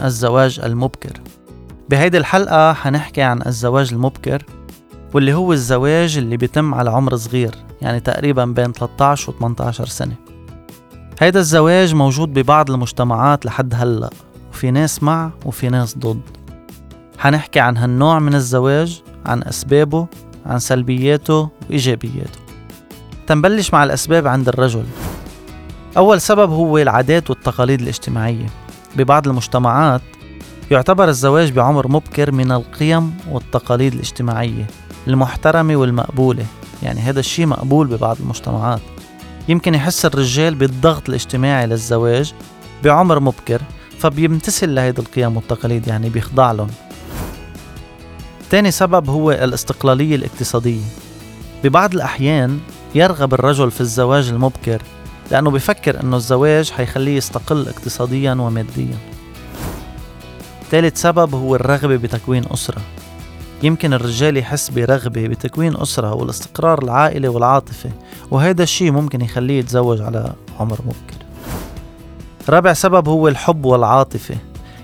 الزواج المبكر. بهيدي الحلقة حنحكي عن الزواج المبكر واللي هو الزواج اللي بيتم على عمر صغير يعني تقريبا بين 13 و 18 سنة. هيدا الزواج موجود ببعض المجتمعات لحد هلأ وفي ناس مع وفي ناس ضد. حنحكي عن هالنوع من الزواج عن أسبابه عن سلبياته وإيجابياته. تنبلش مع الأسباب عند الرجل. أول سبب هو العادات والتقاليد الاجتماعية. ببعض المجتمعات يعتبر الزواج بعمر مبكر من القيم والتقاليد الاجتماعية المحترمة والمقبولة. يعني هذا الشيء مقبول ببعض المجتمعات. يمكن يحس الرجال بالضغط الاجتماعي للزواج بعمر مبكر فبيمتثل لهيدي القيم والتقاليد يعني بيخضع لهم. تاني سبب هو الاستقلالية الاقتصادية. ببعض الأحيان يرغب الرجل في الزواج المبكر لأنه بفكر أنه الزواج حيخليه يستقل اقتصاديا وماديا. ثالث سبب هو الرغبة بتكوين أسرة. يمكن الرجال يحس برغبة بتكوين أسرة والاستقرار العائلي والعاطفي وهذا الشيء ممكن يخليه يتزوج على عمر مبكر. رابع سبب هو الحب والعاطفة.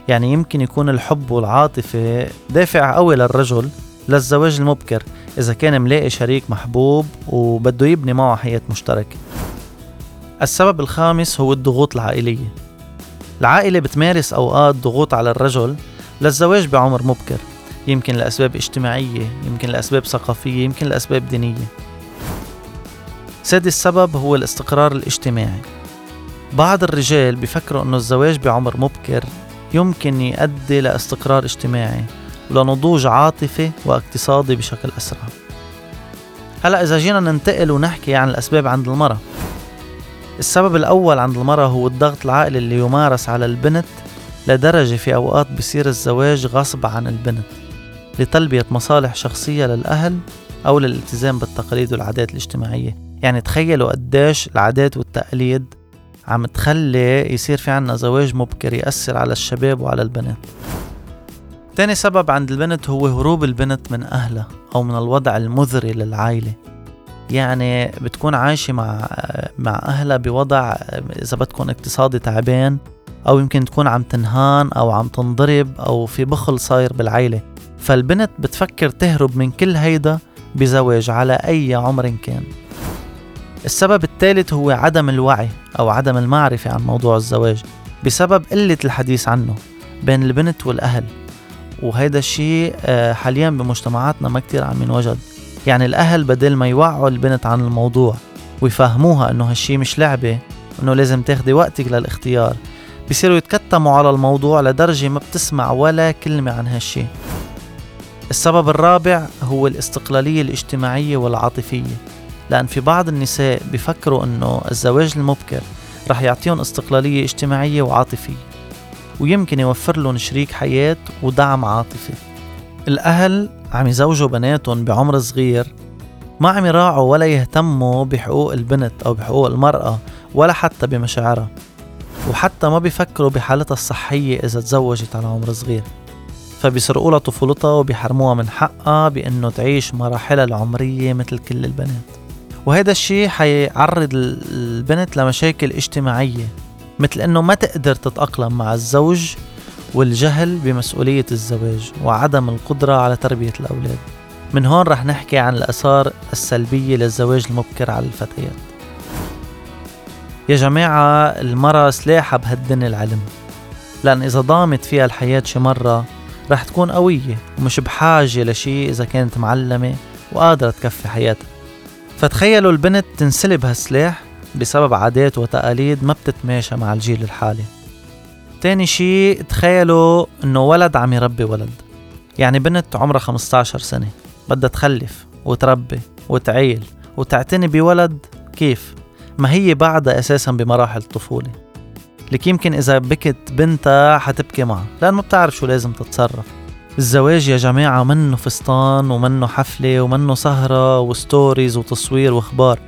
يعني يمكن يكون الحب والعاطفة دافع قوي للرجل للزواج المبكر إذا كان ملاقي شريك محبوب وبده يبني معه حياة مشتركة. السبب الخامس هو الضغوط العائلية. العائلة بتمارس أوقات ضغوط على الرجل للزواج بعمر مبكر يمكن لأسباب اجتماعية يمكن لأسباب ثقافية يمكن لأسباب دينية. سادس سبب هو الاستقرار الاجتماعي. بعض الرجال بيفكروا أنه الزواج بعمر مبكر يمكن يؤدي لإستقرار اجتماعي ولنضوج عاطفي واقتصادي بشكل أسرع. هلا إذا جينا ننتقل ونحكي عن الأسباب عند المرأة. السبب الأول عند المرأة هو الضغط العائلي اللي يمارس على البنت لدرجة في أوقات بصير الزواج غصب عن البنت لتلبية مصالح شخصية للأهل أو للالتزام بالتقاليد والعادات الاجتماعية. يعني تخيلوا قديش العادات والتقاليد عم تخلي يصير في عنا زواج مبكر يأثر على الشباب وعلى البنات. تاني سبب عند البنت هو هروب البنت من أهلها أو من الوضع المذري للعائلة. يعني بتكون عايشة مع مع أهلها بوضع إذا بدكم اقتصادي تعبان أو يمكن تكون عم تنهان أو عم تنضرب أو في بخل صاير بالعيلة. فالبنت بتفكر تهرب من كل هيدا بزواج على أي عمر كان. السبب الثالث هو عدم الوعي أو عدم المعرفة عن موضوع الزواج بسبب قلة الحديث عنه بين البنت والأهل. وهيدا الشيء آه، حاليا بمجتمعاتنا ما كتير عم ينوجد. يعني الأهل بدل ما يوعوا البنت عن الموضوع ويفهموها إنه هالشي مش لعبة إنه لازم تاخدي وقتك للاختيار بصيروا يتكتموا على الموضوع لدرجة ما بتسمع ولا كلمة عن هالشي. السبب الرابع هو الاستقلالية الاجتماعية والعاطفية لأن في بعض النساء بفكروا أنه الزواج المبكر رح يعطيهم استقلالية اجتماعية وعاطفية ويمكن يوفر لهم شريك حياة ودعم عاطفي. الأهل عم يزوجوا بناتهم بعمر صغير ما عم يراعوا ولا يهتموا بحقوق البنت أو بحقوق المرأة ولا حتى بمشاعرها وحتى ما بيفكروا بحالتها الصحية إذا تزوجت على عمر صغير. فبيسرقوا لها طفولتها وبيحرموها من حقها بأنه تعيش مراحلها العمرية مثل كل البنات. وهذا الشيء حيعرض البنت لمشاكل اجتماعية مثل إنه ما تقدر تتأقلم مع الزوج والجهل بمسؤولية الزواج وعدم القدرة على تربية الأولاد. من هون رح نحكي عن الآثار السلبية للزواج المبكر على الفتيات. يا جماعة المرأة سلاحها بهالدنيا العلم. لأن إذا ضامت فيها الحياة شي مرة رح تكون قوية ومش بحاجة لشي إذا كانت معلمة وقادرة تكفي حياتها. فتخيلوا البنت تنسلب هالسلاح بسبب عادات وتقاليد ما بتتماشى مع الجيل الحالي. تاني شي تخيلوا إنه ولد عم يربي ولد. يعني بنت عمرها 15 سنة بدها تخلف وتربي وتعيل وتعتني بولد كيف؟ ما هي بعدها أساسا بمراحل الطفولة. لك يمكن إذا بكت بنتها حتبكي معها لأن ما بتعرف شو لازم تتصرف. الزواج يا جماعة منه فستان ومنه حفلة ومنه سهرة وستوريز وتصوير وأخبار.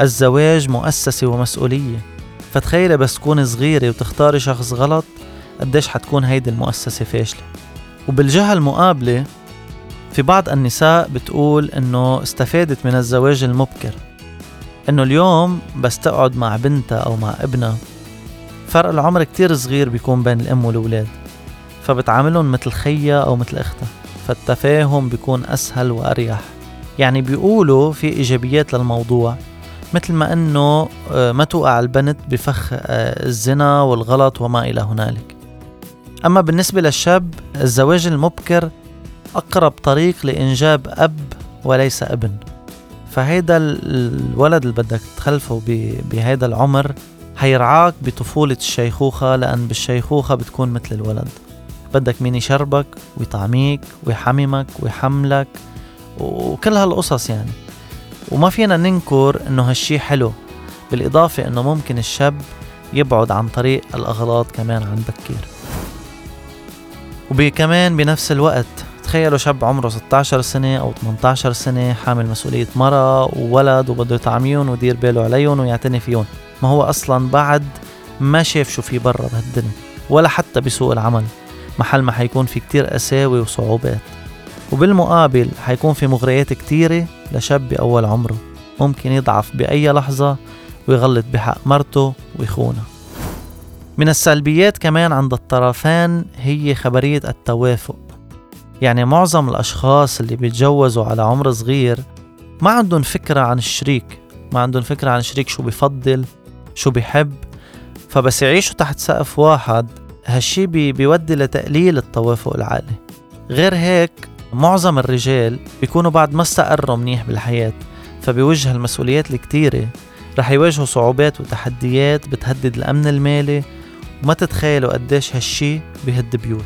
الزواج مؤسسة ومسؤولية. فتخيلي بس تكوني صغيرة وتختاري شخص غلط قديش حتكون هيدي المؤسسة فاشلة. وبالجهة المقابلة في بعض النساء بتقول إنه استفادت من الزواج المبكر إنه اليوم بس تقعد مع بنتها أو مع ابنها. فرق العمر كتير صغير بيكون بين الأم والولاد فبتعاملهم مثل خيا أو مثل أختها فالتفاهم بيكون أسهل وأريح. يعني بيقولوا في إيجابيات للموضوع. مثل ما أنه آه، ما توقع البنت بفخ آه، الزنا والغلط وما إلى هنالك. أما بالنسبة للشاب الزواج المبكر أقرب طريق لإنجاب أب وليس ابن. فهيدا الولد اللي بدك تخلفه بهيدا العمر حيرعاك بطفولة الشيخوخة لأن بالشيخوخة بتكون مثل الولد. بدك مين يشربك ويطعميك ويحممك ويحملك وكل هالقصص يعني. وما فينا ننكر إنه هالشي حلو بالإضافة إنه ممكن الشاب يبعد عن طريق الأغلاط كمان عن بكير. وكمان بنفس الوقت تخيلوا شاب عمره 16 سنة أو 18 سنة حامل مسؤولية مرة وولد وبده يطعميهم ويدير باله عليهم ويعتني فيهم ما هو أصلا بعد ما شاف شو في برا بهالدنيا ولا حتى بسوق العمل. محل ما حيكون في كتير قساوي وصعوبات. وبالمقابل حيكون في مغريات كتيرة لشاب بأول عمره. ممكن يضعف بأي لحظة ويغلط بحق مرته ويخونها من السلبيات كمان عند الطرفين هي خبرية التوافق. يعني معظم الأشخاص اللي بيتجوزوا على عمر صغير ما عندهم فكرة عن الشريك. ما عندهم فكرة عن الشريك شو بيفضل شو بيحب فبس يعيشوا تحت سقف واحد. هالشي بي بيودي لتقليل التوافق العائلي غير هيك معظم الرجال بيكونوا بعد ما استقروا منيح بالحياة فبيوجه المسؤوليات الكتيرة رح يواجهوا صعوبات وتحديات بتهدد الأمن المالي وما تتخيلوا قديش هالشي بيهد بيوت.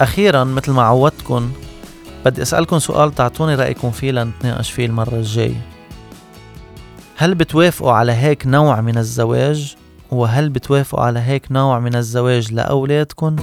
أخيرا مثل ما عودتكم بدي أسألكم سؤال تعطوني رأيكم فيه لنتناقش فيه المرة الجاية. هل بتوافقوا على هيك نوع من الزواج؟ وهل بتوافقوا على هيك نوع من الزواج لأولادكم؟